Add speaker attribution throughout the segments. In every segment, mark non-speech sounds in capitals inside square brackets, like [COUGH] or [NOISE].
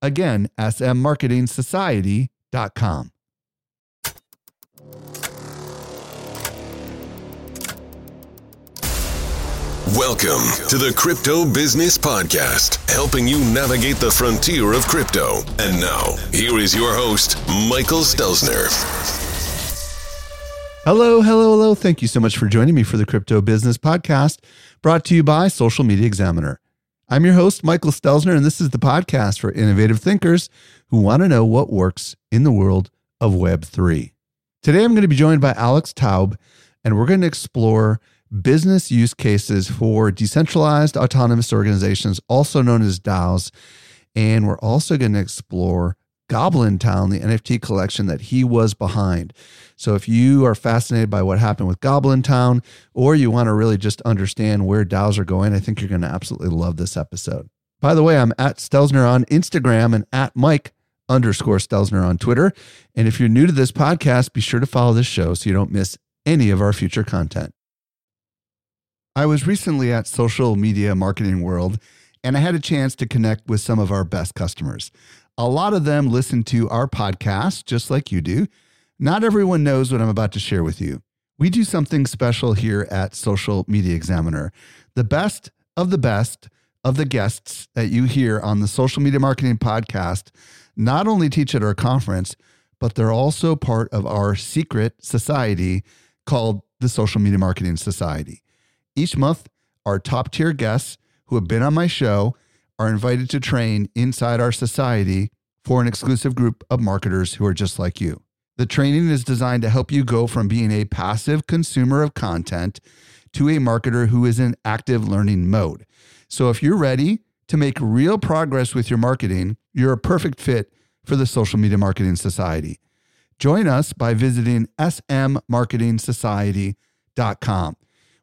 Speaker 1: Again, smmarketingsociety.com.
Speaker 2: Welcome to the Crypto Business Podcast, helping you navigate the frontier of crypto. And now, here is your host, Michael Stelzner.
Speaker 1: Hello, hello, hello. Thank you so much for joining me for the Crypto Business Podcast, brought to you by Social Media Examiner. I'm your host, Michael Stelzner, and this is the podcast for innovative thinkers who want to know what works in the world of Web3. Today, I'm going to be joined by Alex Taub, and we're going to explore business use cases for decentralized autonomous organizations, also known as DAOs. And we're also going to explore Goblin Town, the NFT collection that he was behind. So if you are fascinated by what happened with Goblin Town, or you want to really just understand where DAOs are going, I think you're going to absolutely love this episode. By the way, I'm at Stelzner on Instagram and at Mike underscore Stelzner on Twitter. And if you're new to this podcast, be sure to follow this show so you don't miss any of our future content. I was recently at Social Media Marketing World and I had a chance to connect with some of our best customers. A lot of them listen to our podcast just like you do. Not everyone knows what I'm about to share with you. We do something special here at Social Media Examiner. The best of the best of the guests that you hear on the Social Media Marketing Podcast not only teach at our conference, but they're also part of our secret society called the Social Media Marketing Society. Each month, our top tier guests who have been on my show are invited to train inside our society for an exclusive group of marketers who are just like you. The training is designed to help you go from being a passive consumer of content to a marketer who is in active learning mode. So if you're ready to make real progress with your marketing, you're a perfect fit for the Social Media Marketing Society. Join us by visiting smmarketingsociety.com.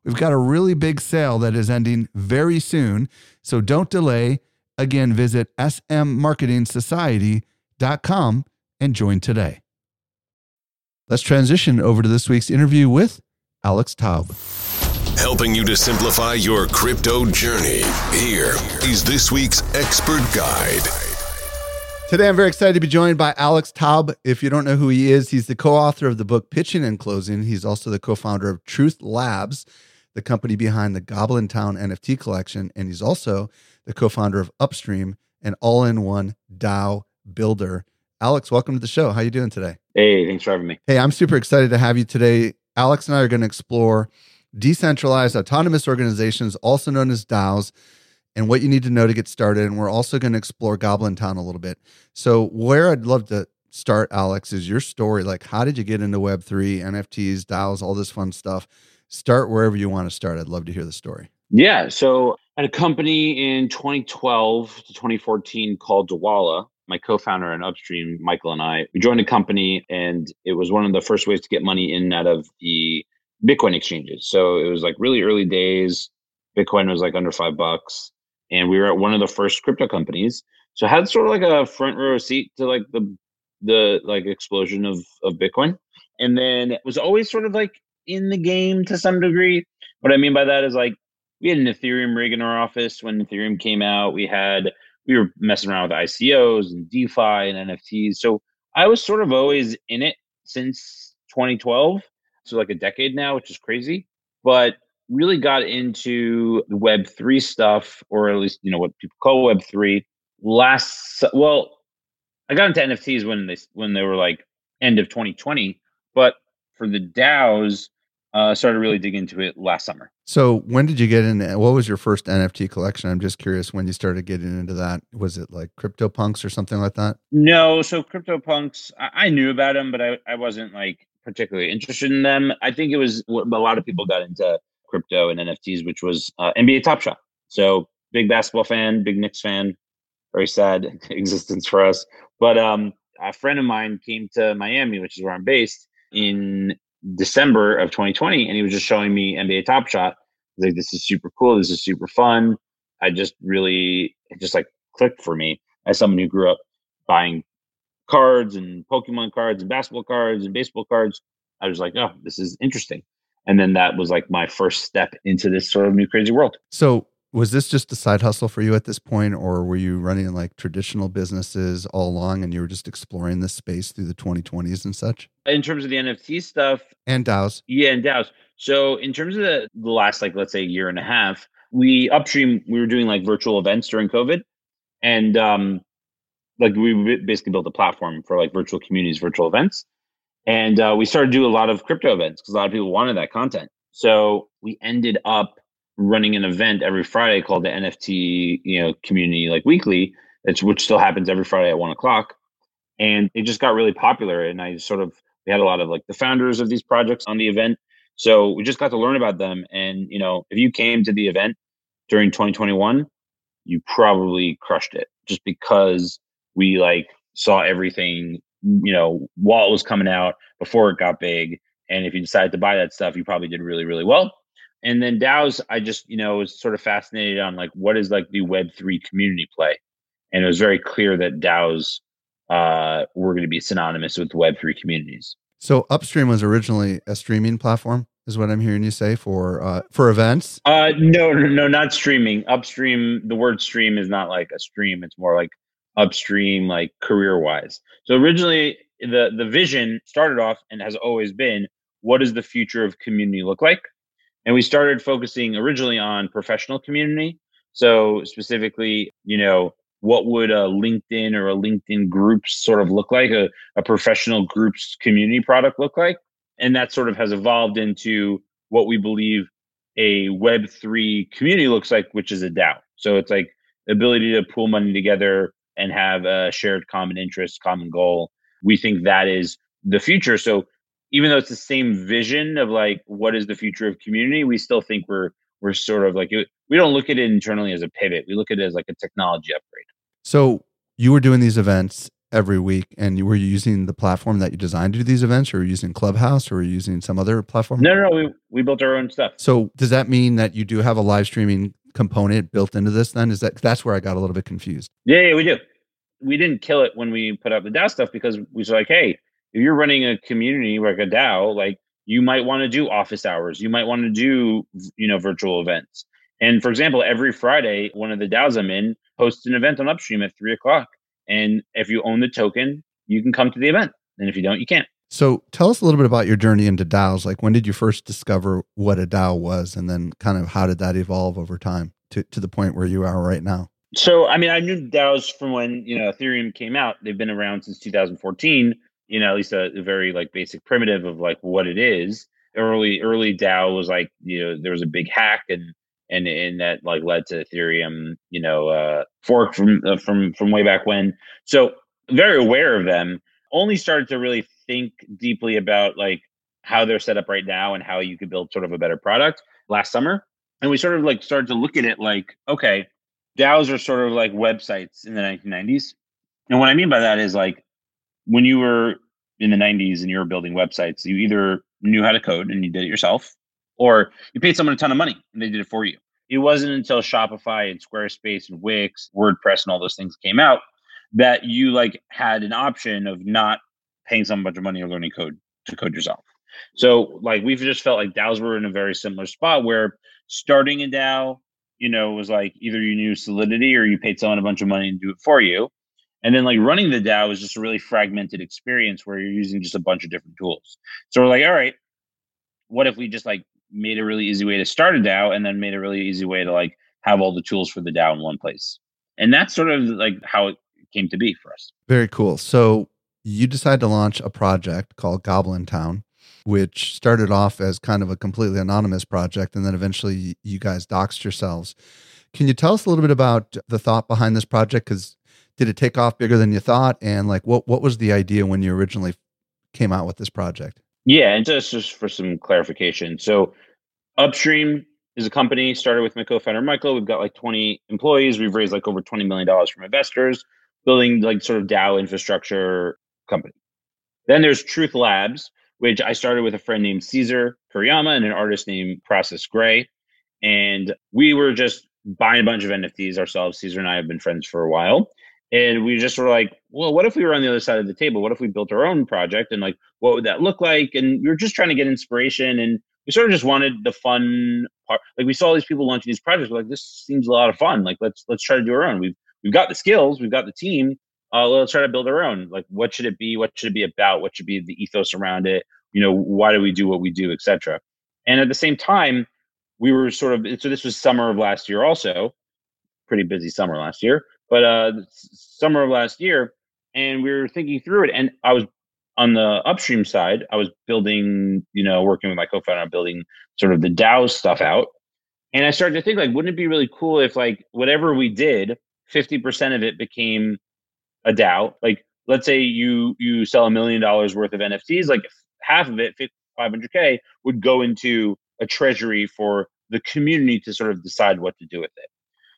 Speaker 1: We've got a really big sale that is ending very soon. So don't delay. Again, visit smmarketingsociety.com and join today. Let's transition over to this week's interview with Alex Taub.
Speaker 2: Helping you to simplify your crypto journey. Here is this week's expert guide.
Speaker 1: Today, I'm very excited to be joined by Alex Taub. If you don't know who he is, he's the co author of the book Pitching and Closing. He's also the co founder of Truth Labs the company behind the Goblin Town NFT collection, and he's also the co-founder of Upstream, an all-in-one DAO builder. Alex, welcome to the show. How are you doing today?
Speaker 3: Hey, thanks for having me.
Speaker 1: Hey, I'm super excited to have you today. Alex and I are going to explore decentralized autonomous organizations, also known as DAOs, and what you need to know to get started. And we're also going to explore Goblin Town a little bit. So, where I'd love to start, Alex, is your story. Like, how did you get into Web3, NFTs, DAOs, all this fun stuff? Start wherever you want to start. I'd love to hear the story.
Speaker 3: Yeah. So at a company in 2012 to 2014 called Dwolla, my co-founder and upstream, Michael and I, we joined a company and it was one of the first ways to get money in and out of the Bitcoin exchanges. So it was like really early days. Bitcoin was like under five bucks. And we were at one of the first crypto companies. So I had sort of like a front row seat to like the the like explosion of of Bitcoin. And then it was always sort of like in the game to some degree. What I mean by that is like we had an Ethereum rig in our office when Ethereum came out. We had we were messing around with ICOs and DeFi and NFTs. So I was sort of always in it since 2012. So like a decade now, which is crazy. But really got into the web 3 stuff or at least you know what people call web 3 last well i got into nfts when they when they were like end of 2020 but for the daos uh, started really digging into it last summer.
Speaker 1: So when did you get in? What was your first NFT collection? I'm just curious when you started getting into that. Was it like CryptoPunks or something like that?
Speaker 3: No. So CryptoPunks, I, I knew about them, but I, I wasn't like particularly interested in them. I think it was a lot of people got into crypto and NFTs, which was uh, NBA Top Shot. So big basketball fan, big Knicks fan. Very sad [LAUGHS] existence for us. But um, a friend of mine came to Miami, which is where I'm based, in December of 2020, and he was just showing me NBA Top Shot. He's like, "This is super cool. This is super fun." I just really, it just like clicked for me as someone who grew up buying cards and Pokemon cards and basketball cards and baseball cards. I was like, "Oh, this is interesting." And then that was like my first step into this sort of new crazy world.
Speaker 1: So was this just a side hustle for you at this point or were you running like traditional businesses all along and you were just exploring this space through the 2020s and such?
Speaker 3: In terms of the nft stuff
Speaker 1: and daos.
Speaker 3: Yeah and daos. So in terms of the, the last like let's say year and a half we upstream we were doing like virtual events during covid. And um like we basically built a platform for like virtual communities virtual events. And uh, we started to do a lot of crypto events because a lot of people wanted that content. So we ended up running an event every Friday called the NFT, you know, community like weekly, it's, which still happens every Friday at one o'clock. And it just got really popular. And I sort of, we had a lot of like the founders of these projects on the event. So we just got to learn about them. And, you know, if you came to the event during 2021, you probably crushed it just because we like saw everything, you know, while it was coming out before it got big. And if you decided to buy that stuff, you probably did really, really well and then DAOs, I just you know was sort of fascinated on like what is like the Web three community play, and it was very clear that DAOs uh, were going to be synonymous with Web three communities.
Speaker 1: So Upstream was originally a streaming platform, is what I'm hearing you say for uh, for events.
Speaker 3: Uh, no, no, no, not streaming. Upstream, the word stream is not like a stream; it's more like upstream, like career wise. So originally, the the vision started off and has always been, what does the future of community look like? And we started focusing originally on professional community. So specifically, you know, what would a LinkedIn or a LinkedIn groups sort of look like, a, a professional groups community product look like? And that sort of has evolved into what we believe a Web3 community looks like, which is a DAO. So it's like ability to pool money together and have a shared common interest, common goal. We think that is the future. So even though it's the same vision of like what is the future of community, we still think we're we're sort of like we don't look at it internally as a pivot. We look at it as like a technology upgrade.
Speaker 1: So you were doing these events every week, and you were using the platform that you designed to do these events, or were using Clubhouse, or were using some other platform?
Speaker 3: No, no, no. We we built our own stuff.
Speaker 1: So does that mean that you do have a live streaming component built into this? Then is that that's where I got a little bit confused.
Speaker 3: Yeah, yeah, we do. We didn't kill it when we put up the DAO stuff because we was like, hey, if you're running a community like a DAO, like you might want to do office hours, you might want to do you know virtual events. And for example, every Friday, one of the DAOs I'm in hosts an event on Upstream at three o'clock. And if you own the token, you can come to the event. And if you don't, you can't.
Speaker 1: So tell us a little bit about your journey into DAOs. Like when did you first discover what a DAO was? And then kind of how did that evolve over time to, to the point where you are right now?
Speaker 3: So, I mean, I knew DAOs from when, you know, Ethereum came out. They've been around since 2014 you know, at least a, a, very like basic primitive of like what it is. Early early DAO was like, you know, there was a big hack and and and that like led to Ethereum, you know, uh, fork from uh, from from way back when. So very aware of them. Only started to really think deeply about like how they're set up right now and how you could build sort of a better product last summer. And we sort of like started to look at it like, okay, DAOs are sort of like websites in the 1990s. And what I mean by that is like when you were in the 90s and you were building websites, you either knew how to code and you did it yourself, or you paid someone a ton of money and they did it for you. It wasn't until Shopify and Squarespace and Wix, WordPress, and all those things came out that you like had an option of not paying some bunch of money or learning code to code yourself. So like we've just felt like DAOs were in a very similar spot where starting a DAO, you know, was like either you knew Solidity or you paid someone a bunch of money to do it for you. And then like running the DAO is just a really fragmented experience where you're using just a bunch of different tools. So we're like, all right, what if we just like made a really easy way to start a DAO and then made a really easy way to like have all the tools for the DAO in one place? And that's sort of like how it came to be for us.
Speaker 1: Very cool. So you decided to launch a project called Goblin Town, which started off as kind of a completely anonymous project, and then eventually you guys doxed yourselves. Can you tell us a little bit about the thought behind this project? Because did it take off bigger than you thought? And like, what what was the idea when you originally came out with this project?
Speaker 3: Yeah, and just just for some clarification, so Upstream is a company started with my co-founder Michael. We've got like 20 employees. We've raised like over 20 million dollars from investors. building like sort of DAO infrastructure company. Then there's Truth Labs, which I started with a friend named Cesar Kuriyama and an artist named Process Grey. And we were just buying a bunch of NFTs ourselves. Caesar and I have been friends for a while. And we just were like, well, what if we were on the other side of the table? What if we built our own project and like what would that look like? And we were just trying to get inspiration and we sort of just wanted the fun part. Like we saw these people launching these projects, we're like, this seems a lot of fun. Like let's let's try to do our own. We've we've got the skills, we've got the team. Uh, let's try to build our own. Like what should it be? What should it be about? What should be the ethos around it? You know, why do we do what we do, etc. And at the same time, we were sort of so this was summer of last year also pretty busy summer last year but uh summer of last year and we were thinking through it and i was on the upstream side i was building you know working with my co-founder on building sort of the dao stuff out and i started to think like wouldn't it be really cool if like whatever we did 50% of it became a dao like let's say you you sell a million dollars worth of nfts like half of it 500k would go into a treasury for the community to sort of decide what to do with it.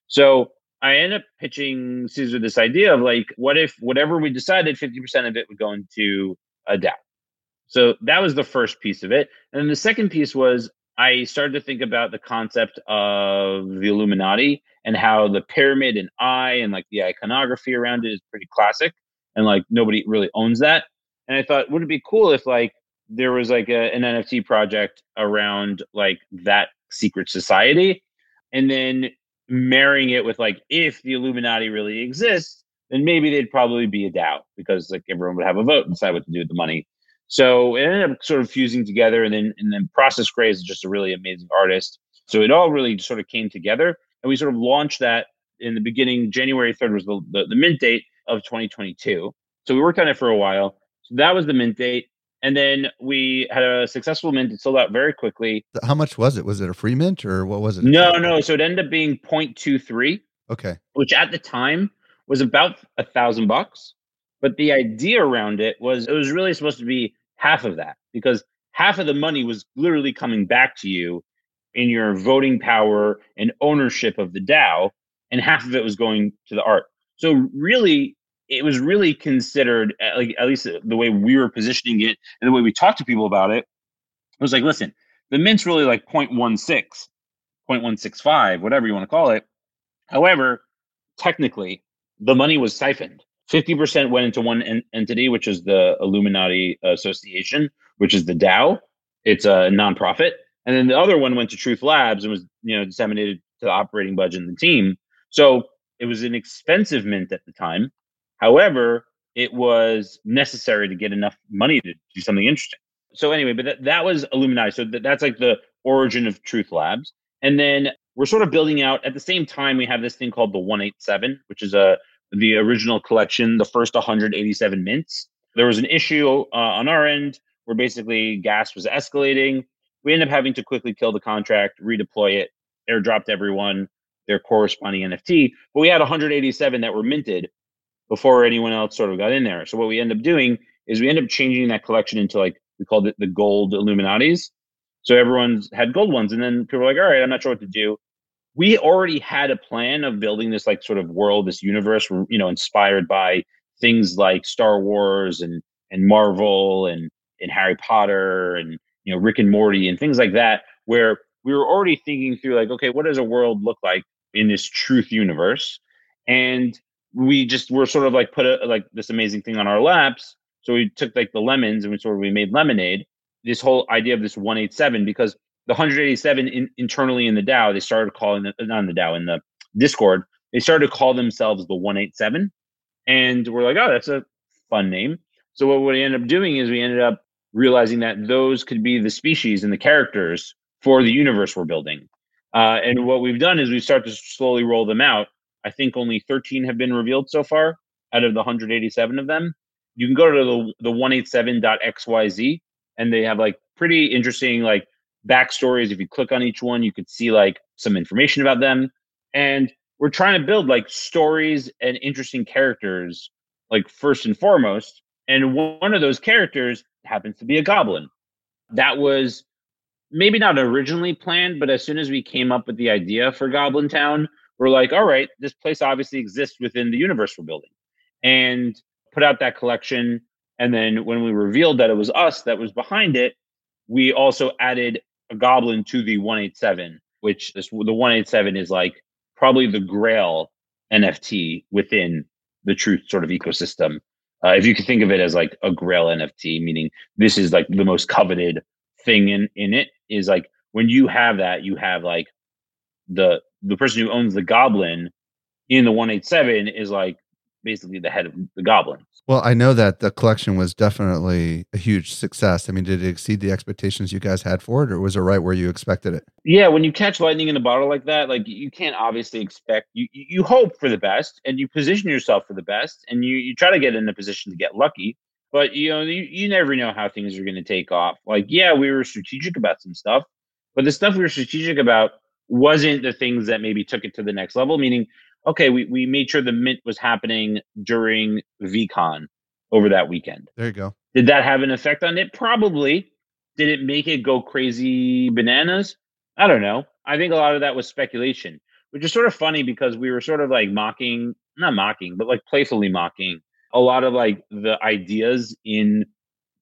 Speaker 3: So I end up pitching Cesar this idea of like, what if whatever we decided, 50% of it would go into a DAO? So that was the first piece of it. And then the second piece was I started to think about the concept of the Illuminati and how the pyramid and eye and like the iconography around it is pretty classic and like nobody really owns that. And I thought, would it be cool if like there was like a, an NFT project around like that secret society, and then marrying it with like if the Illuminati really exists, then maybe they'd probably be a DAO because like everyone would have a vote and decide what to do with the money. So it ended up sort of fusing together, and then and then Process Grey is just a really amazing artist. So it all really sort of came together, and we sort of launched that in the beginning. January third was the, the the mint date of 2022. So we worked on it for a while. So that was the mint date. And then we had a successful mint. It sold out very quickly.
Speaker 1: How much was it? Was it a free mint or what was it?
Speaker 3: No, no. So it ended up being 0.23.
Speaker 1: Okay.
Speaker 3: Which at the time was about a thousand bucks. But the idea around it was it was really supposed to be half of that because half of the money was literally coming back to you in your voting power and ownership of the DAO, and half of it was going to the art. So really, it was really considered like at least the way we were positioning it and the way we talked to people about it it was like listen the mint's really like 0.16 0.165 whatever you want to call it. However technically the money was siphoned. 50% went into one en- entity which is the illuminati association which is the dao it's a nonprofit. And then the other one went to truth labs and was you know disseminated to the operating budget and the team. So it was an expensive mint at the time However, it was necessary to get enough money to do something interesting. So anyway, but that, that was Illuminati. So that, that's like the origin of Truth Labs. And then we're sort of building out at the same time. We have this thing called the 187, which is a the original collection, the first 187 mints. There was an issue uh, on our end where basically gas was escalating. We ended up having to quickly kill the contract, redeploy it, airdropped everyone their corresponding NFT. But we had 187 that were minted before anyone else sort of got in there. So what we end up doing is we end up changing that collection into like we called it the gold Illuminatis. So everyone's had gold ones, and then people were like, "All right, I'm not sure what to do." We already had a plan of building this like sort of world, this universe, you know, inspired by things like Star Wars and and Marvel and and Harry Potter and you know Rick and Morty and things like that, where we were already thinking through like, okay, what does a world look like in this truth universe? And we just were sort of like put a, like this amazing thing on our laps. So we took like the lemons and we sort of we made lemonade. This whole idea of this 187 because the 187 in, internally in the DAO they started calling the not in the DAO in the Discord they started to call themselves the 187, and we're like, oh, that's a fun name. So what we ended up doing is we ended up realizing that those could be the species and the characters for the universe we're building. Uh, and what we've done is we start to slowly roll them out I think only 13 have been revealed so far out of the 187 of them. You can go to the, the 187.xyz and they have like pretty interesting like backstories. If you click on each one, you could see like some information about them. And we're trying to build like stories and interesting characters, like first and foremost. And one of those characters happens to be a goblin. That was maybe not originally planned, but as soon as we came up with the idea for Goblin Town, we're like, all right, this place obviously exists within the universe we're building. and put out that collection. And then when we revealed that it was us that was behind it, we also added a goblin to the 187, which this, the 187 is like probably the grail NFT within the truth sort of ecosystem. Uh, if you can think of it as like a grail NFT, meaning this is like the most coveted thing in in it is like when you have that, you have like the the person who owns the goblin in the 187 is like basically the head of the goblins.
Speaker 1: Well, I know that the collection was definitely a huge success. I mean, did it exceed the expectations you guys had for it, or was it right where you expected it?
Speaker 3: Yeah, when you catch lightning in a bottle like that, like you can't obviously expect you you hope for the best and you position yourself for the best and you you try to get in a position to get lucky. But you know, you, you never know how things are going to take off. Like, yeah, we were strategic about some stuff, but the stuff we were strategic about wasn't the things that maybe took it to the next level. Meaning, okay, we, we made sure the mint was happening during VeeCon over that weekend.
Speaker 1: There you go.
Speaker 3: Did that have an effect on it? Probably. Did it make it go crazy bananas? I don't know. I think a lot of that was speculation, which is sort of funny because we were sort of like mocking, not mocking, but like playfully mocking a lot of like the ideas in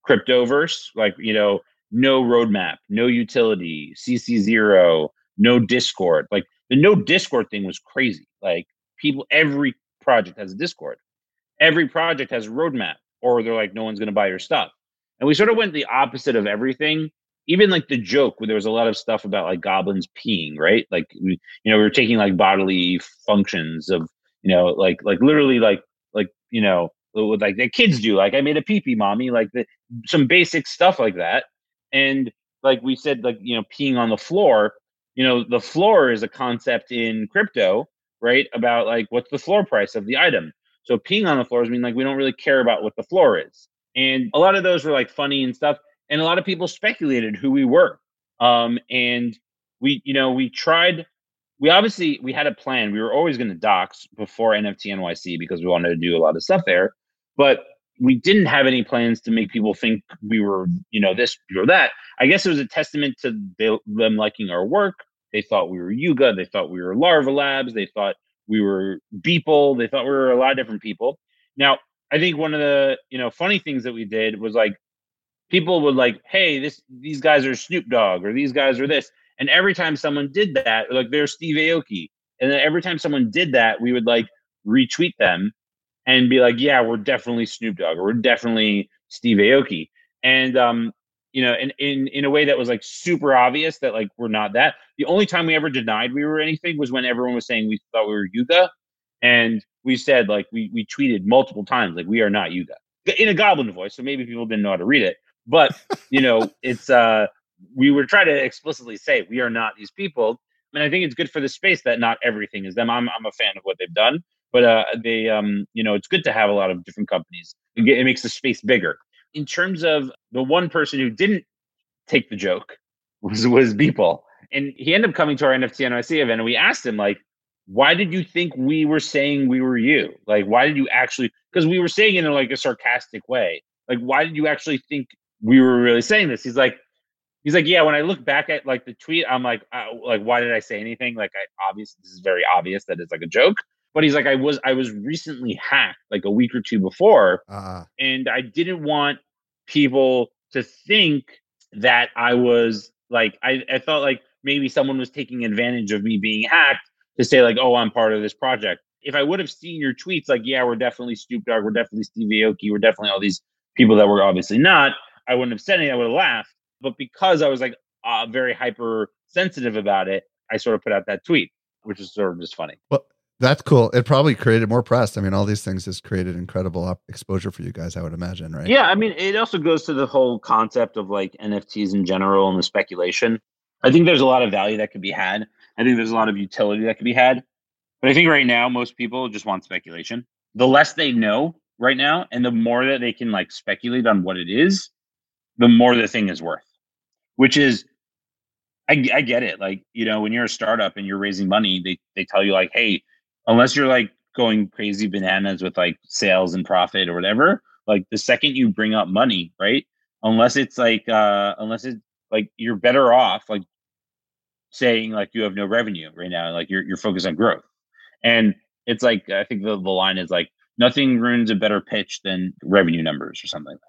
Speaker 3: cryptoverse, like, you know, no roadmap, no utility, CC0, no Discord. Like the no Discord thing was crazy. Like people, every project has a Discord. Every project has a roadmap, or they're like, no one's going to buy your stuff. And we sort of went the opposite of everything. Even like the joke where there was a lot of stuff about like goblins peeing, right? Like you know, we were taking like bodily functions of, you know, like like literally like like you know, like the kids do. Like I made a pee pee, mommy. Like the, some basic stuff like that. And like we said, like you know, peeing on the floor you know, the floor is a concept in crypto, right? About like what's the floor price of the item. So peeing on the floors mean like we don't really care about what the floor is. And a lot of those were like funny and stuff. And a lot of people speculated who we were. Um, and we, you know, we tried we obviously we had a plan. We were always going to dox before NFT NYC because we wanted to do a lot of stuff there. But we didn't have any plans to make people think we were, you know, this or that. I guess it was a testament to they, them liking our work. They thought we were Yuga. They thought we were Larva Labs. They thought we were Beeple. They thought we were a lot of different people. Now, I think one of the you know funny things that we did was like people would like, hey, this these guys are Snoop Dogg or these guys are this, and every time someone did that, like they're Steve Aoki, and then every time someone did that, we would like retweet them and be like, yeah, we're definitely Snoop Dogg or we're definitely Steve Aoki. And um, you know, in, in in a way that was like super obvious that like we're not that. The only time we ever denied we were anything was when everyone was saying we thought we were Yuga. And we said like we we tweeted multiple times like we are not Yuga in a goblin voice. So maybe people didn't know how to read it. But you know, [LAUGHS] it's uh we were trying to explicitly say we are not these people. And I think it's good for the space that not everything is them. I'm I'm a fan of what they've done but uh, they um, you know it's good to have a lot of different companies it, makes the space bigger in terms of the one person who didn't take the joke was was Beeple. And he ended up coming to our NFT NYC event and we asked him, like, why did you think we were saying we were you? Like, why did you actually because we were saying it in like a sarcastic way. Like, why did you actually think we were really saying this? He's like, he's like, yeah. When I look back at like the tweet, I'm like, uh, like, why did I say anything? Like, I obviously this is very obvious that it's like a joke but he's like i was i was recently hacked like a week or two before uh-huh. and i didn't want people to think that i was like I, I felt like maybe someone was taking advantage of me being hacked to say like oh i'm part of this project if i would have seen your tweets like yeah we're definitely Snoop Dogg we're definitely Steve Aoki we're definitely all these people that we're obviously not i wouldn't have said anything i would have laughed but because i was like uh, very hyper sensitive about it i sort of put out that tweet which is sort of just funny
Speaker 1: well that's cool. It probably created more press. I mean, all these things has created incredible exposure for you guys, I would imagine, right?
Speaker 3: Yeah. I mean, it also goes to the whole concept of like NFTs in general and the speculation. I think there's a lot of value that could be had. I think there's a lot of utility that could be had. But I think right now, most people just want speculation. The less they know right now, and the more that they can like speculate on what it is, the more the thing is worth, which is I, I get it. Like, you know, when you're a startup and you're raising money, they, they tell you like, hey, unless you're like going crazy bananas with like sales and profit or whatever like the second you bring up money right unless it's like uh unless it's like you're better off like saying like you have no revenue right now like you're you're focused on growth and it's like i think the, the line is like nothing ruins a better pitch than revenue numbers or something like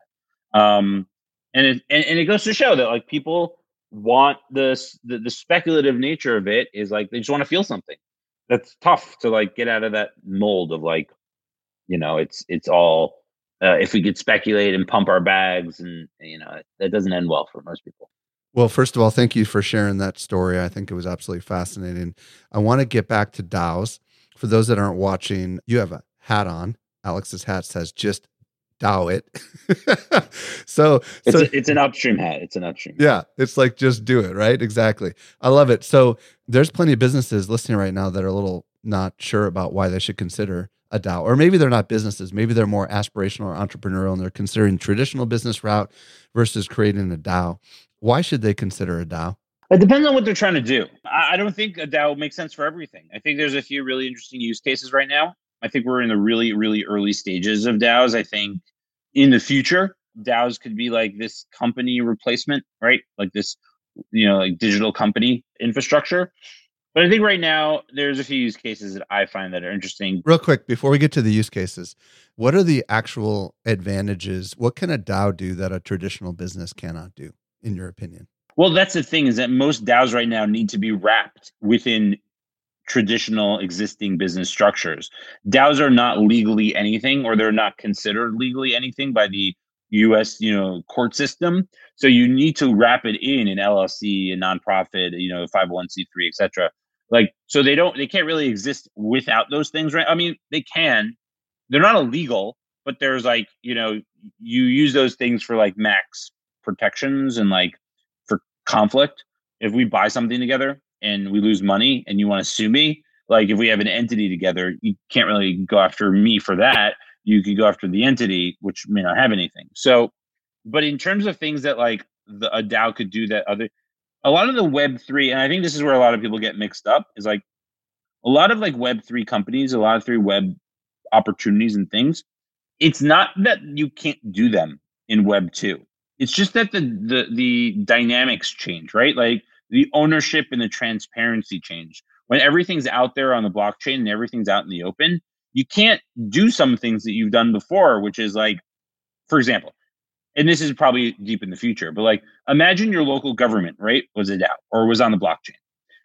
Speaker 3: that. Um, and it and, and it goes to show that like people want this the, the speculative nature of it is like they just want to feel something. That's tough to like get out of that mold of like, you know, it's it's all uh, if we could speculate and pump our bags and you know that doesn't end well for most people.
Speaker 1: Well, first of all, thank you for sharing that story. I think it was absolutely fascinating. I want to get back to DAOs. For those that aren't watching, you have a hat on. Alex's hat says just DAO it. [LAUGHS] so
Speaker 3: it's,
Speaker 1: so,
Speaker 3: a, it's an upstream hat. It's an upstream.
Speaker 1: Yeah. It's like just do it, right? Exactly. I love it. So there's plenty of businesses listening right now that are a little not sure about why they should consider a DAO. Or maybe they're not businesses. Maybe they're more aspirational or entrepreneurial and they're considering traditional business route versus creating a DAO. Why should they consider a DAO?
Speaker 3: It depends on what they're trying to do. I don't think a DAO makes sense for everything. I think there's a few really interesting use cases right now. I think we're in the really, really early stages of DAOs. I think in the future, DAOs could be like this company replacement, right? Like this, you know, like digital company infrastructure. But I think right now there's a few use cases that I find that are interesting.
Speaker 1: Real quick, before we get to the use cases, what are the actual advantages? What can a DAO do that a traditional business cannot do, in your opinion?
Speaker 3: Well, that's the thing is that most DAOs right now need to be wrapped within traditional existing business structures. DAOs are not legally anything, or they're not considered legally anything by the U.S. you know court system. So you need to wrap it in an LLC, a nonprofit, you know, 501c3, etc like so they don't they can't really exist without those things right i mean they can they're not illegal but there's like you know you use those things for like max protections and like for conflict if we buy something together and we lose money and you want to sue me like if we have an entity together you can't really go after me for that. You could go after the entity which may not have anything. So but in terms of things that like the, a dao could do that other a lot of the web 3 and i think this is where a lot of people get mixed up is like a lot of like web 3 companies a lot of 3 web opportunities and things it's not that you can't do them in web 2 it's just that the the the dynamics change right? Like the ownership and the transparency change when everything's out there on the blockchain and everything's out in the open you can't do some things that you've done before which is like for example and this is probably deep in the future, but like imagine your local government, right, was a DAO or was on the blockchain.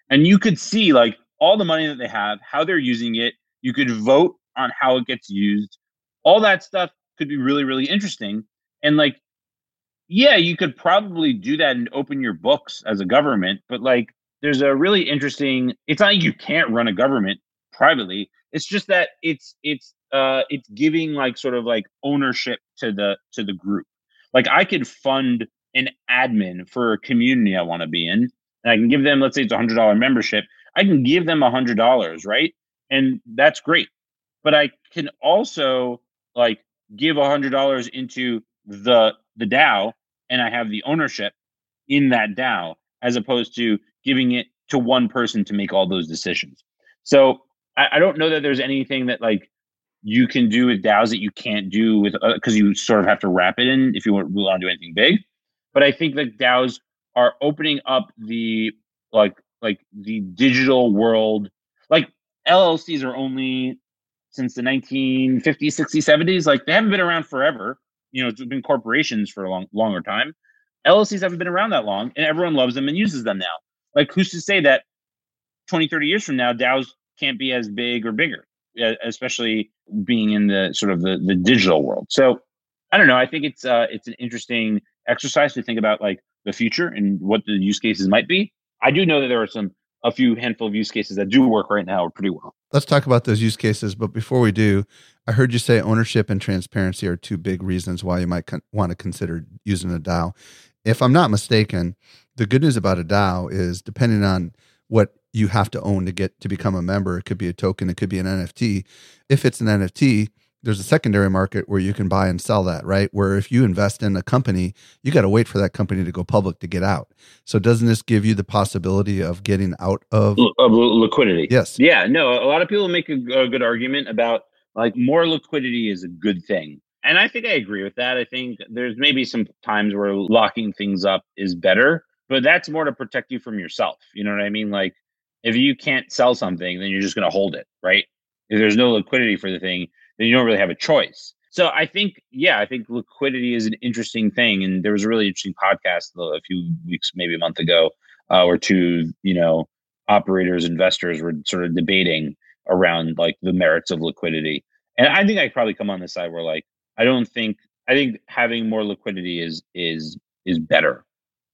Speaker 3: And you could see like all the money that they have, how they're using it. You could vote on how it gets used. All that stuff could be really, really interesting. And like, yeah, you could probably do that and open your books as a government, but like there's a really interesting it's not you can't run a government privately. It's just that it's it's uh it's giving like sort of like ownership to the to the group like I could fund an admin for a community I want to be in, and I can give them, let's say it's a hundred dollar membership. I can give them a hundred dollars, right? And that's great. But I can also like give a hundred dollars into the the DAO, and I have the ownership in that DAO, as opposed to giving it to one person to make all those decisions. So I, I don't know that there's anything that like you can do with DAOs that you can't do with because uh, you sort of have to wrap it in if you want, want to do anything big. But I think that DAOs are opening up the like like the digital world. Like LLCs are only since the 1950s, 60s, 70s. Like they haven't been around forever. You know, it's been corporations for a long, longer time. LLCs haven't been around that long, and everyone loves them and uses them now. Like, who's to say that 20, 30 years from now, DAOs can't be as big or bigger? especially being in the sort of the, the digital world. So I don't know. I think it's uh, it's an interesting exercise to think about like the future and what the use cases might be. I do know that there are some a few handful of use cases that do work right now pretty well.
Speaker 1: Let's talk about those use cases. But before we do, I heard you say ownership and transparency are two big reasons why you might con- want to consider using a DAO. If I'm not mistaken, the good news about a DAO is depending on what you have to own to get to become a member. It could be a token, it could be an NFT. If it's an NFT, there's a secondary market where you can buy and sell that, right? Where if you invest in a company, you got to wait for that company to go public to get out. So doesn't this give you the possibility of getting out of
Speaker 3: of liquidity?
Speaker 1: Yes.
Speaker 3: Yeah, no, a lot of people make a, a good argument about like more liquidity is a good thing. And I think I agree with that. I think there's maybe some times where locking things up is better, but that's more to protect you from yourself. You know what I mean? Like if you can't sell something, then you're just going to hold it, right? If there's no liquidity for the thing, then you don't really have a choice. So I think, yeah, I think liquidity is an interesting thing. And there was a really interesting podcast a few weeks, maybe a month ago, uh, where two, you know, operators, investors were sort of debating around like the merits of liquidity. And I think I probably come on the side where like I don't think I think having more liquidity is is is better.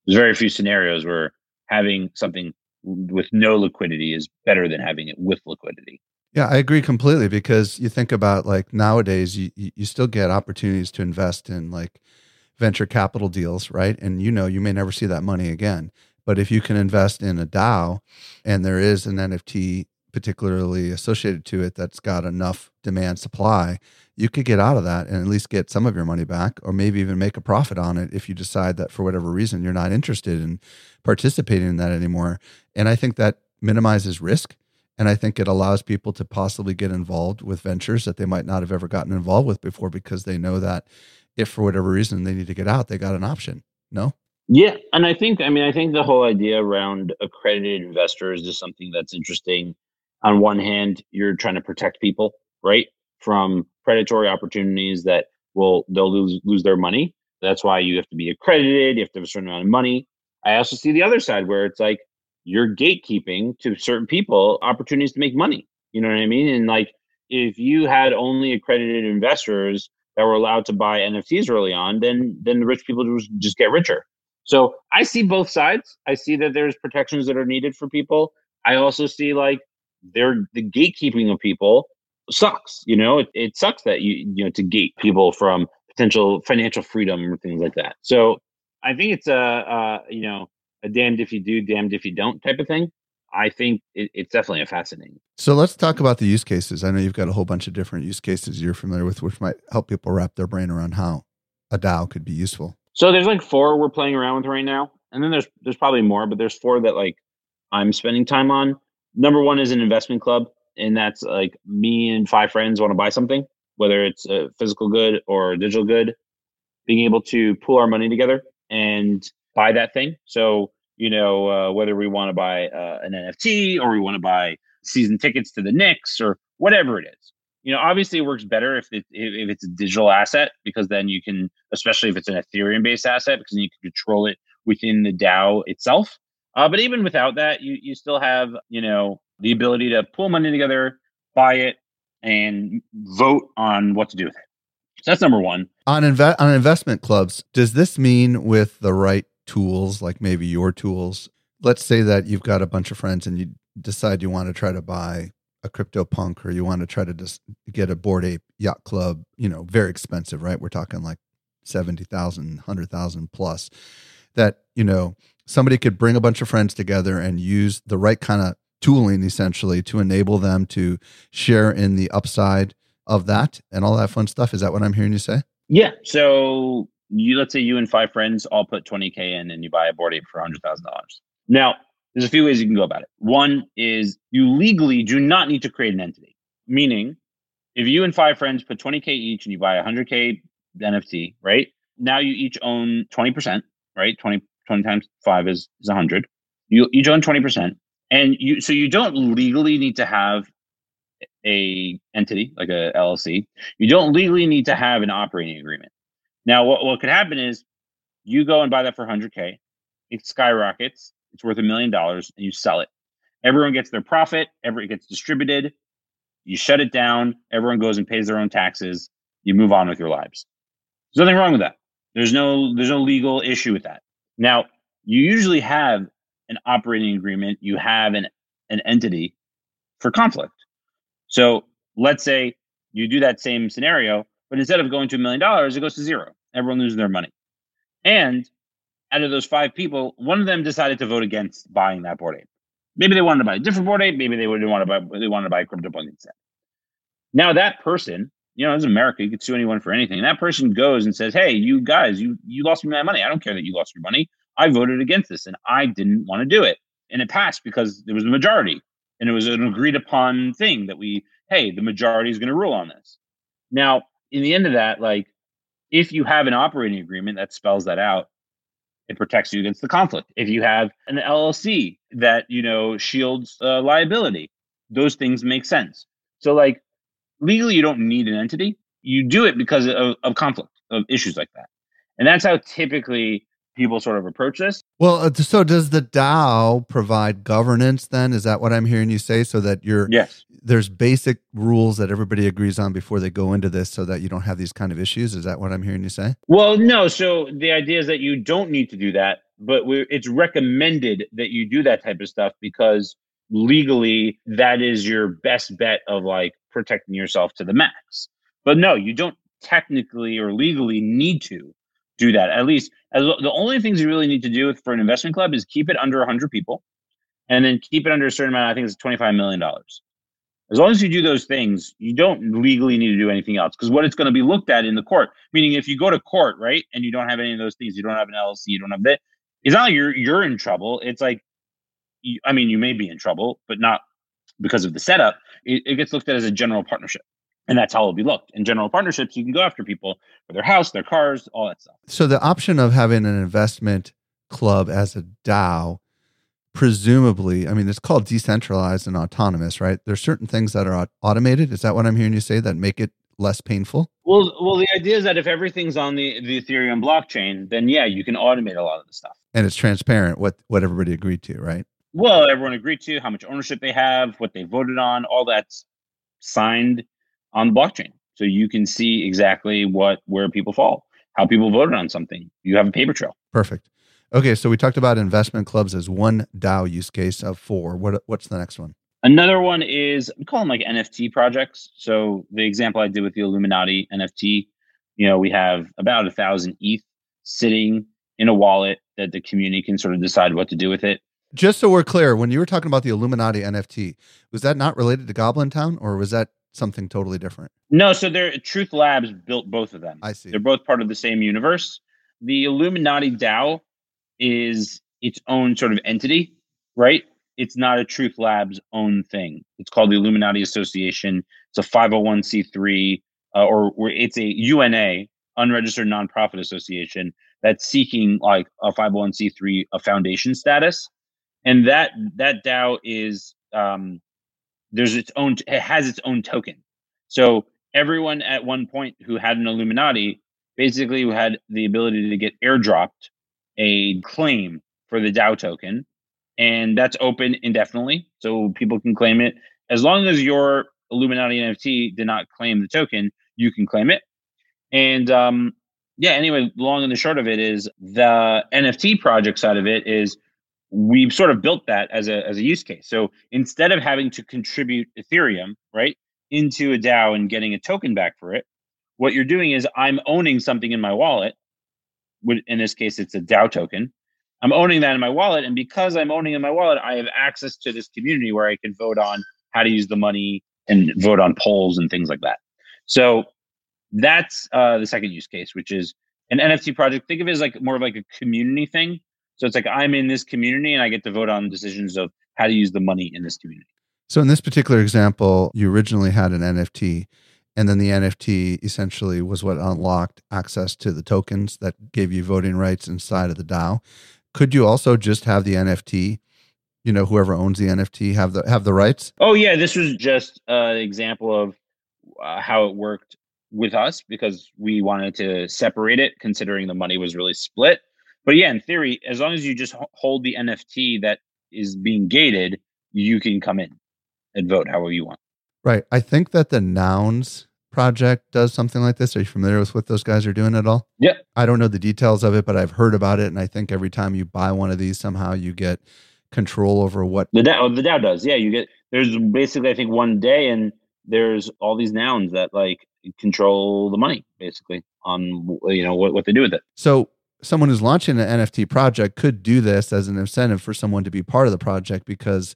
Speaker 3: There's very few scenarios where having something with no liquidity is better than having it with liquidity.
Speaker 1: Yeah, I agree completely because you think about like nowadays, you, you still get opportunities to invest in like venture capital deals, right? And you know, you may never see that money again. But if you can invest in a DAO and there is an NFT particularly associated to it that's got enough demand supply, you could get out of that and at least get some of your money back or maybe even make a profit on it if you decide that for whatever reason you're not interested in participating in that anymore. And I think that minimizes risk. And I think it allows people to possibly get involved with ventures that they might not have ever gotten involved with before because they know that if for whatever reason they need to get out, they got an option. No?
Speaker 3: Yeah. And I think, I mean, I think the whole idea around accredited investors is something that's interesting. On one hand, you're trying to protect people, right? From predatory opportunities that will, they'll lose, lose their money. That's why you have to be accredited. You have to have a certain amount of money. I also see the other side where it's like you're gatekeeping to certain people opportunities to make money. You know what I mean? And like if you had only accredited investors that were allowed to buy NFTs early on, then then the rich people just, just get richer. So I see both sides. I see that there's protections that are needed for people. I also see like they're the gatekeeping of people sucks. You know, it, it sucks that you you know to gate people from potential financial freedom or things like that. So I think it's a, a you know a damned if you do, damned if you don't type of thing. I think it, it's definitely a fascinating.
Speaker 1: So let's talk about the use cases. I know you've got a whole bunch of different use cases you're familiar with, which might help people wrap their brain around how a DAO could be useful.
Speaker 3: So there's like four we're playing around with right now, and then there's there's probably more, but there's four that like I'm spending time on. Number one is an investment club, and that's like me and five friends want to buy something, whether it's a physical good or digital good. Being able to pool our money together and buy that thing. So, you know, uh, whether we want to buy uh, an NFT or we want to buy season tickets to the Knicks or whatever it is. You know, obviously it works better if it, if it's a digital asset because then you can, especially if it's an Ethereum based asset, because then you can control it within the DAO itself. Uh, but even without that, you you still have you know the ability to pull money together, buy it, and vote on what to do with it. So that's number one.
Speaker 1: On inve- on investment clubs, does this mean with the right tools, like maybe your tools? Let's say that you've got a bunch of friends and you decide you want to try to buy a CryptoPunk or you want to try to just get a Bored Ape Yacht Club, you know, very expensive, right? We're talking like 70,000, 100,000 plus that, you know, somebody could bring a bunch of friends together and use the right kind of tooling essentially to enable them to share in the upside of that and all that fun stuff. Is that what I'm hearing you say?
Speaker 3: Yeah. So you let's say you and five friends all put 20k in and you buy a Bored Ape for $100,000. Now, there's a few ways you can go about it. One is you legally do not need to create an entity, meaning if you and five friends put 20k each and you buy a 100k NFT, right? Now you each own 20%, right? 20 20 times 5 is is 100. You each own 20%. And you so you don't legally need to have a entity like a LLC. You don't legally need to have an operating agreement. Now, what, what could happen is you go and buy that for 100K, it skyrockets, it's worth a million dollars, and you sell it. Everyone gets their profit, every gets distributed. You shut it down, everyone goes and pays their own taxes, you move on with your lives. There's nothing wrong with that. There's no there's no legal issue with that. Now, you usually have an operating agreement, you have an, an entity for conflict. So let's say you do that same scenario, but instead of going to a million dollars, it goes to zero. Everyone loses their money. And out of those five people, one of them decided to vote against buying that Bored Ape. Maybe they wanted to buy a different Bored Ape. Maybe they didn't want to buy. They wanted to buy a CryptoPunk instead. Now that person, you know, it's America. You could sue anyone for anything. And that person goes and says, "Hey, you guys, you you lost me my money. I don't care that you lost your money. I voted against this, and I didn't want to do it, and it passed because there was a majority, and it was an agreed upon thing that we, hey, the majority is going to rule on this. Now, in the end of that, like, if you have an operating agreement that spells that out, it protects you against the conflict. If you have an LLC that you know shields uh, liability, those things make sense. So, like, legally you don't need an entity. You do it because of, of conflict of issues like that, and that's how typically people sort of approach this.
Speaker 1: Well, uh, so does the DAO provide governance then? Is that what I'm hearing you say? So that you're
Speaker 3: yes,
Speaker 1: there's basic rules that everybody agrees on before they go into this so that you don't have these kind of issues. Is that what I'm hearing you say?
Speaker 3: Well, no. So the idea is that you don't need to do that, but it's recommended that you do that type of stuff because legally that is your best bet of like protecting yourself to the max. But no, you don't technically or legally need to do that. At least as the only things you really need to do for an investment club is keep it under 100 people and then keep it under a certain amount. I think it's 25 million dollars. As long as you do those things, you don't legally need to do anything else because what it's going to be looked at in the court. Meaning, if you go to court, right, and you don't have any of those things, you don't have an LLC, you don't have that. It's not like you're you're in trouble. It's like, you, I mean, you may be in trouble, but not because of the setup. It, it gets looked at as a general partnership and that's how it'll be looked. In general partnerships, you can go after people for their house, their cars, all that stuff.
Speaker 1: So the option of having an investment club as a DAO, presumably, I mean, it's called decentralized and autonomous, right? There's certain things that are automated. Is that what I'm hearing you say that make it less painful?
Speaker 3: Well, well, the idea is that if everything's on the the Ethereum blockchain, then yeah, you can automate a lot of the stuff.
Speaker 1: And it's transparent what what everybody agreed to, right?
Speaker 3: Well, everyone agreed to how much ownership they have, what they voted on, all that's signed on the blockchain. So you can see exactly what where people fall, how people voted on something. You have a paper trail.
Speaker 1: Perfect. Okay, so we talked about investment clubs as one DAO use case of four. What what's the next one?
Speaker 3: Another one is we call them like NFT projects. So the example I did with the Illuminati NFT, you know, we have about a thousand ETH sitting in a wallet that the community can sort of decide what to do with it.
Speaker 1: Just so we're clear, when you were talking about the Illuminati NFT, was that not related to Goblin Town, or was that something totally different?
Speaker 3: No, so they're Truth Labs built both of them.
Speaker 1: I see.
Speaker 3: They're both part of the same universe. The Illuminati DAO is its own sort of entity, right? It's not a Truth Labs own thing. It's called the Illuminati Association. It's a 501c3 uh, or, or it's a UNA, unregistered nonprofit association that's seeking like a 501c3 a foundation status. And that that DAO is um, there's its own it has its own token. So everyone at one point who had an illuminati basically had the ability to get airdropped a claim for the dao token and that's open indefinitely so people can claim it. As long as your illuminati nft did not claim the token you can claim it. And um yeah anyway long and the short of it is the nft project side of it is we've sort of built that as a as a use case. So instead of having to contribute Ethereum, right, into a DAO and getting a token back for it, what you're doing is I'm owning something in my wallet. In this case, it's a DAO token. I'm owning that in my wallet, and because I'm owning in my wallet, I have access to this community where I can vote on how to use the money and vote on polls and things like that. So that's uh, the second use case, which is an NFT project. Think of it as like more of like a community thing so it's like I'm in this community and I get to vote on decisions of how to use the money in this community.
Speaker 1: So in this particular example, you originally had an NFT and then the NFT essentially was what unlocked access to the tokens that gave you voting rights inside of the DAO. Could you also just have the NFT, you know, whoever owns the NFT have the have the rights?
Speaker 3: Oh yeah, this was just an example of uh, how it worked with us because we wanted to separate it considering the money was really split but yeah, in theory, as long as you just hold the NFT that is being gated, you can come in and vote however you want.
Speaker 1: Right. I think that the Nouns project does something like this. Are you familiar with what those guys are doing at all?
Speaker 3: Yeah.
Speaker 1: I don't know the details of it, but I've heard about it. And I think every time you buy one of these, somehow you get control over what
Speaker 3: the DAO, the DAO does. Yeah. You get, there's basically, I think, one day and there's all these nouns that like control the money basically on, you know, what, what they do with it.
Speaker 1: So someone who's launching an NFT project could do this as an incentive for someone to be part of the project because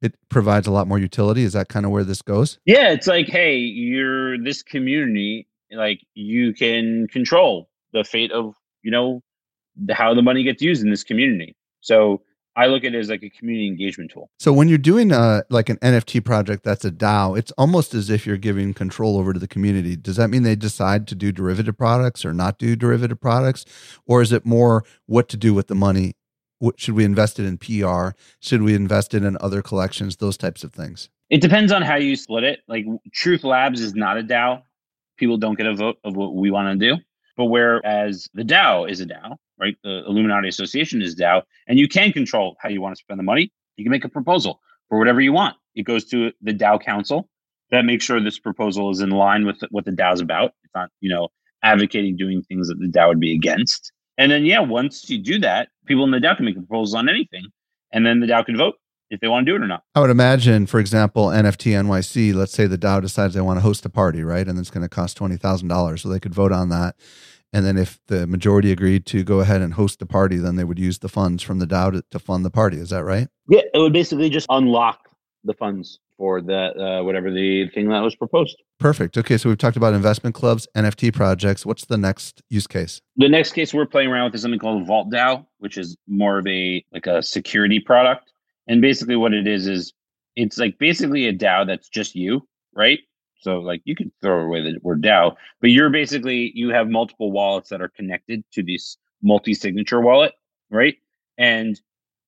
Speaker 1: it provides a lot more utility. Is that kind of where this goes?
Speaker 3: Yeah, it's like, hey, you're this community, like you can control the fate of, you know, how the money gets used in this community. So I look at it as like a community engagement tool.
Speaker 1: So when you're doing a uh, like an NFT project that's a DAO, it's almost as if you're giving control over to the community. Does that mean they decide to do derivative products or not do derivative products, or is it more what to do with the money? What, should we invest it in PR? Should we invest it in other collections? Those types of things.
Speaker 3: It depends on how you split it. Like Truth Labs is not a DAO. People don't get a vote of what we want to do. But whereas the DAO is a DAO, right? The Illuminati Association is DAO, and you can control how you want to spend the money. You can make a proposal for whatever you want. It goes to the DAO Council that makes sure this proposal is in line with what the DAO is about. It's not, you know, advocating doing things that the DAO would be against. And then, yeah, once you do that, people in the DAO can make proposals on anything, and then the DAO can vote if they want to do it or not.
Speaker 1: I would imagine, for example, NFT NYC, let's say the DAO decides they want to host a party, right? And it's going to cost $20,000. So they could vote on that. And then if the majority agreed to go ahead and host the party, then they would use the funds from the DAO to, to fund the party. Is that right?
Speaker 3: Yeah, it would basically just unlock the funds for that uh, whatever the thing that was proposed.
Speaker 1: Perfect. Okay, so we've talked about investment clubs, NFT projects. What's the next use case?
Speaker 3: The next case we're playing around with is something called Vault DAO, which is more of a like a security product. And basically, what it is is it's like basically a DAO that's just you, right? So like you could throw away the word DAO, but you're basically you have multiple wallets that are connected to this multi-signature wallet, right? And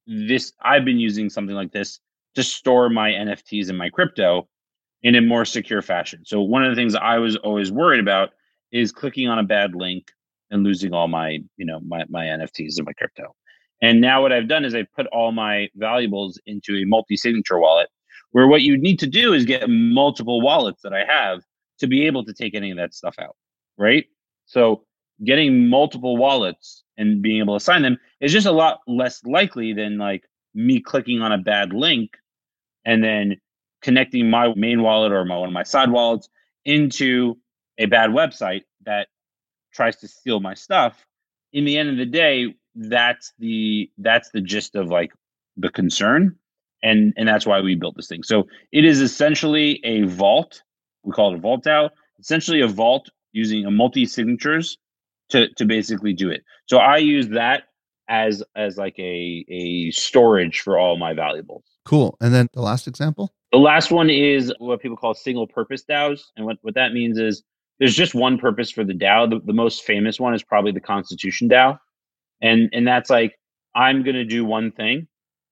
Speaker 3: this I've been using something like this to store my NFTs and my crypto in a more secure fashion. So one of the things I was always worried about is clicking on a bad link and losing all my, you know, my my NFTs and my crypto. And now what I've done is I put all my valuables into a multi-signature wallet where what you need to do is get multiple wallets that I have to be able to take any of that stuff out. Right. So getting multiple wallets and being able to sign them is just a lot less likely than like me clicking on a bad link and then connecting my main wallet or my, one of my side wallets into a bad website that tries to steal my stuff. In the end of the day, that's the that's the gist of like the concern and and that's why we built this thing. So it is essentially a vault. We call it a vault DAO essentially a vault using uh, a multi signatures to to basically do it. So i use that as as like a a storage for all my valuables.
Speaker 1: Cool. And then the last example?
Speaker 3: The last one is what people call single purpose DAOs and what what that means is there's just one purpose for the DAO. The, the most famous one is probably the constitution DAO and and that's like i'm going to do one thing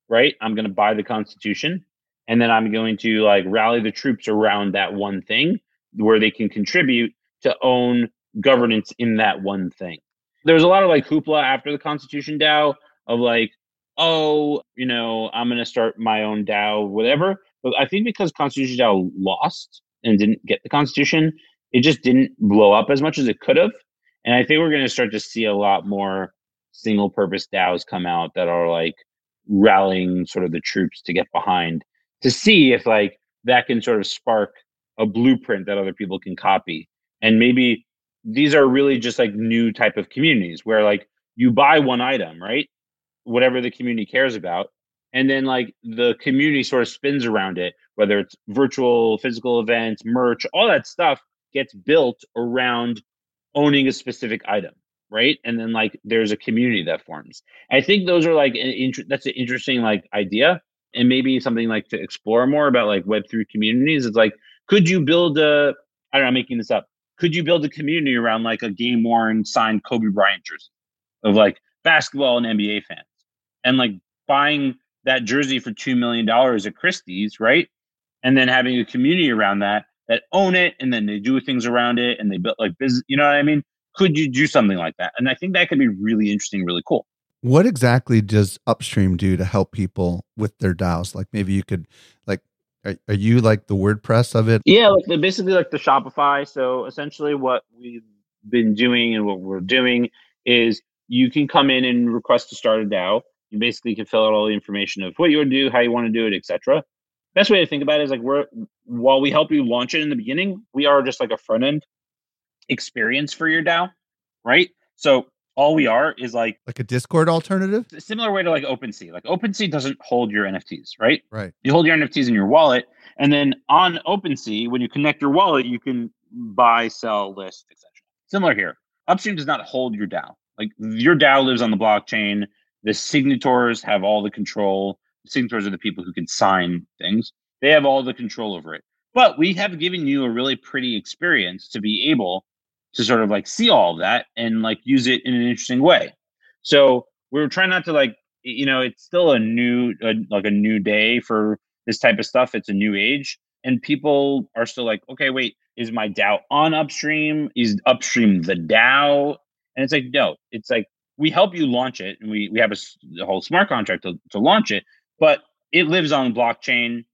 Speaker 3: right? I'm going to buy the constitution and then i'm going to like rally the troops around that one thing where they can contribute to own governance in that one thing. There's a lot of like hoopla after the constitution dao of like oh you know i'm going to start my own dao whatever. But i think because constitution dao lost and didn't get the constitution it just didn't blow up as much as it could have. And i think we're going to start to see a lot more single purpose DAOs come out that are like rallying sort of the troops to get behind to see if like that can sort of spark a blueprint that other people can copy. And maybe these are really just like new type of communities where like you buy one item, right? Whatever the community cares about. And then like the community sort of spins around it, whether it's virtual, physical events, merch, all that stuff gets built around owning a specific item right? And then like there's a community that forms. I think those are like an int- that's an interesting like idea and maybe something like to explore more about like web3 communities. It's like could you build a i don't know i'm making this up. Could you build a community around like a game worn signed kobe bryant jersey of like basketball and nba fans? And like buying that jersey for $2 million at christie's right? And then having a community around that that own it and then they do things around it and they build like business you know what i mean could you do something like that? And I think that could be really interesting, really cool.
Speaker 1: What exactly does Upstream do to help people with their DAOs? Like maybe you could, like, are, are you like the WordPress of it?
Speaker 3: Yeah, like the, basically like the Shopify. So essentially, what we've been doing and what we're doing is you can come in and request to start a DAO. You basically can fill out all the information of what you want to do, how you want to do it, etc. Best way to think about it is like we're while we help you launch it in the beginning, we are just like a front end experience for your DAO, right? So all we are is like
Speaker 1: like a Discord alternative.
Speaker 3: Similar way to like OpenSea. Like OpenSea doesn't hold your NFTs, right?
Speaker 1: Right.
Speaker 3: You hold your NFTs in your wallet, and then on OpenSea, when you connect your wallet, you can buy, sell, list, etc. Similar here. Upstream does not hold your DAO. Like your DAO lives on the blockchain. The signatories have all the control. The signatories are the people who can sign things. They have all the control over it. But we have given you a really pretty experience to be able to sort of like see all of that and like use it in an interesting way. So we are trying not to like, you know, it's still a new, a, like a new day for this type of stuff. It's a new age. And people are still like, okay, wait, is my DAO on upstream? Is upstream the DAO? And it's like, no, it's like we help you launch it and we, we have a, a whole smart contract to, to launch it, but it lives on blockchain.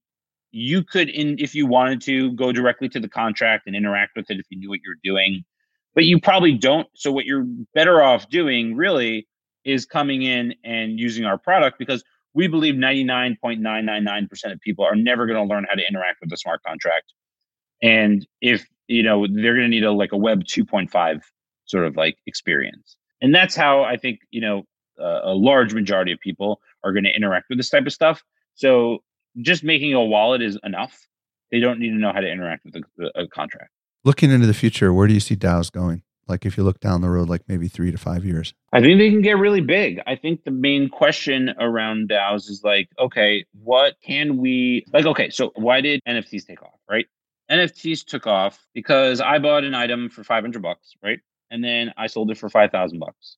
Speaker 3: You could, in if you wanted to, go directly to the contract and interact with it if you knew what you're doing, but you probably don't. So what you're better off doing really is coming in and using our product because we believe 99.999% of people are never going to learn how to interact with a smart contract. And if, you know, they're going to need a like a web 2.5 sort of like experience. And that's how I think, you know, uh, a large majority of people are going to interact with this type of stuff. So just making a wallet is enough. They don't need to know how to interact with a, a contract.
Speaker 1: Looking into the future, where do you see DAOs going? Like if you look down the road, like maybe three to five years?
Speaker 3: I think they can get really big. I think the main question around DAOs is like, okay, what can we like? Okay, so why did NFTs take off, right? NFTs took off because I bought an item for 500 bucks, right? And then I sold it for 5,000 bucks.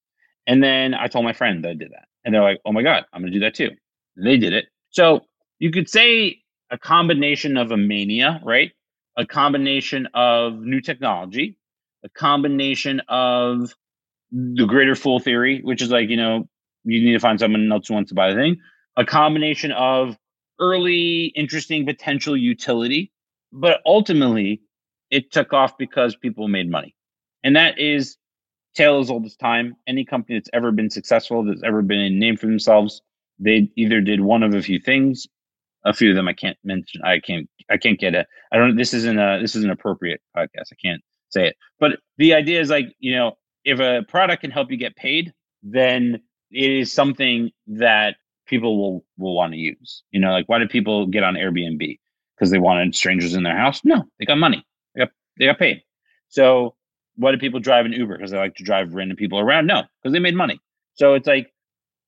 Speaker 3: And then I told my friend that I did that. And they're like, oh my God, I'm going to do that too. And they did it. So you could say a combination of a mania, right? A combination of new technology, a combination of the greater fool theory, which is like, you know, you need to find someone else who wants to buy the thing, a combination of early, interesting potential utility, but ultimately it took off because people made money. And that is tale as old as time. Any company that's ever been successful, that's ever been a name for themselves, they either did one of a few things. A few of them I can't mention. I can't. I can't get it. I don't. This isn't a. This is an appropriate podcast. I can't say it. But the idea is like, you know, if a product can help you get paid, then it is something that people will will want to use. You know, like why do people get on Airbnb? Because they wanted strangers in their house? No, they got money. They got they got paid. So why do people drive an Uber? Because they like to drive random people around? No, because they made money. So it's like,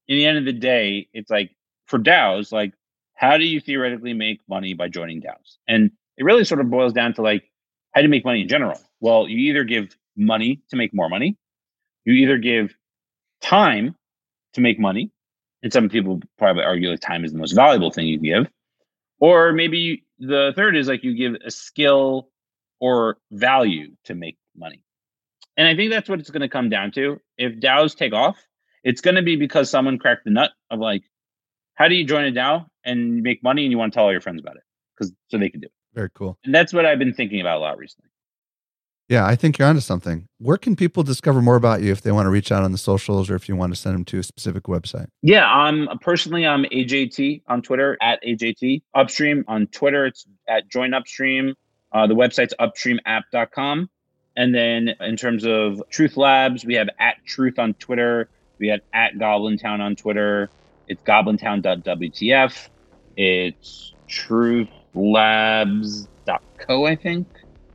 Speaker 3: in the end of the day, it's like for DAOs, like how do you theoretically make money by joining DAOs? And it really sort of boils down to like how do you make money in general? Well, you either give money to make more money, you either give time to make money, and some people probably argue that time is the most valuable thing you give, or maybe the third is like you give a skill or value to make money. And I think that's what it's going to come down to. If DAOs take off, it's going to be because someone cracked the nut of like, how do you join a DAO and make money and you want to tell all your friends about it? Because so they can do it.
Speaker 1: Very cool.
Speaker 3: And that's what I've been thinking about a lot recently.
Speaker 1: Yeah, I think you're onto something. Where can people discover more about you if they want to reach out on the socials or if you want to send them to a specific website?
Speaker 3: Yeah, I'm personally I'm AJT on Twitter at AJT Upstream on Twitter. It's at Join Upstream. Uh, the website's upstreamapp.com. And then in terms of Truth Labs, we have at Truth on Twitter. We have at Goblin Town on Twitter. It's goblintown.wtf. It's truthlabs.co, I think.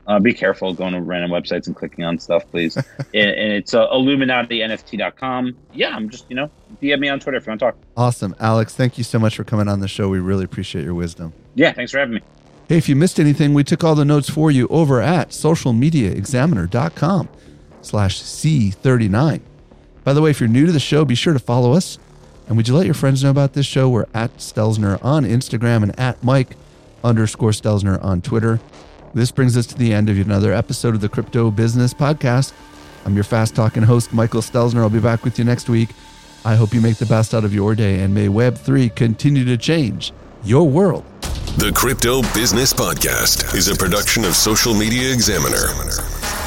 Speaker 3: Uh, be careful going to random websites and clicking on stuff, please. [LAUGHS] and, and, it's uh, IlluminatiNFT.com. Yeah, I'm just, you know, DM me on Twitter if you want to talk.
Speaker 1: Awesome. Alex, thank you so much for coming on the show. We really appreciate your wisdom.
Speaker 3: Yeah, thanks for having me.
Speaker 1: Hey, if you missed anything, we took all the notes for you over at socialmediaexaminer.com slash C39. By the way, if you're new to the show, be sure to follow us. And would you let your friends know about this show? We're at Stelzner on Instagram and at Mike underscore Stelzner on Twitter. This brings us to the end of another episode of the Crypto Business Podcast. I'm your fast talking host, Michael Stelzner. I'll be back with you next week. I hope you make the best out of your day and may Web3 continue to change your world.
Speaker 2: The Crypto Business Podcast is a production of Social Media Examiner.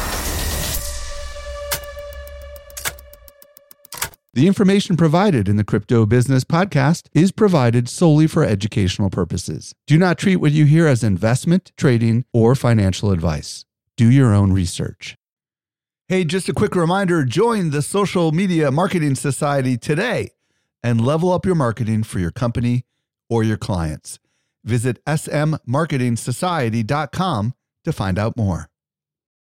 Speaker 1: The information provided in the Crypto Business Podcast is provided solely for educational purposes. Do not treat what you hear as investment, trading, or financial advice. Do your own research. Hey, just a quick reminder join the Social Media Marketing Society today and level up your marketing for your company or your clients. Visit smmarketingsociety.com to find out more.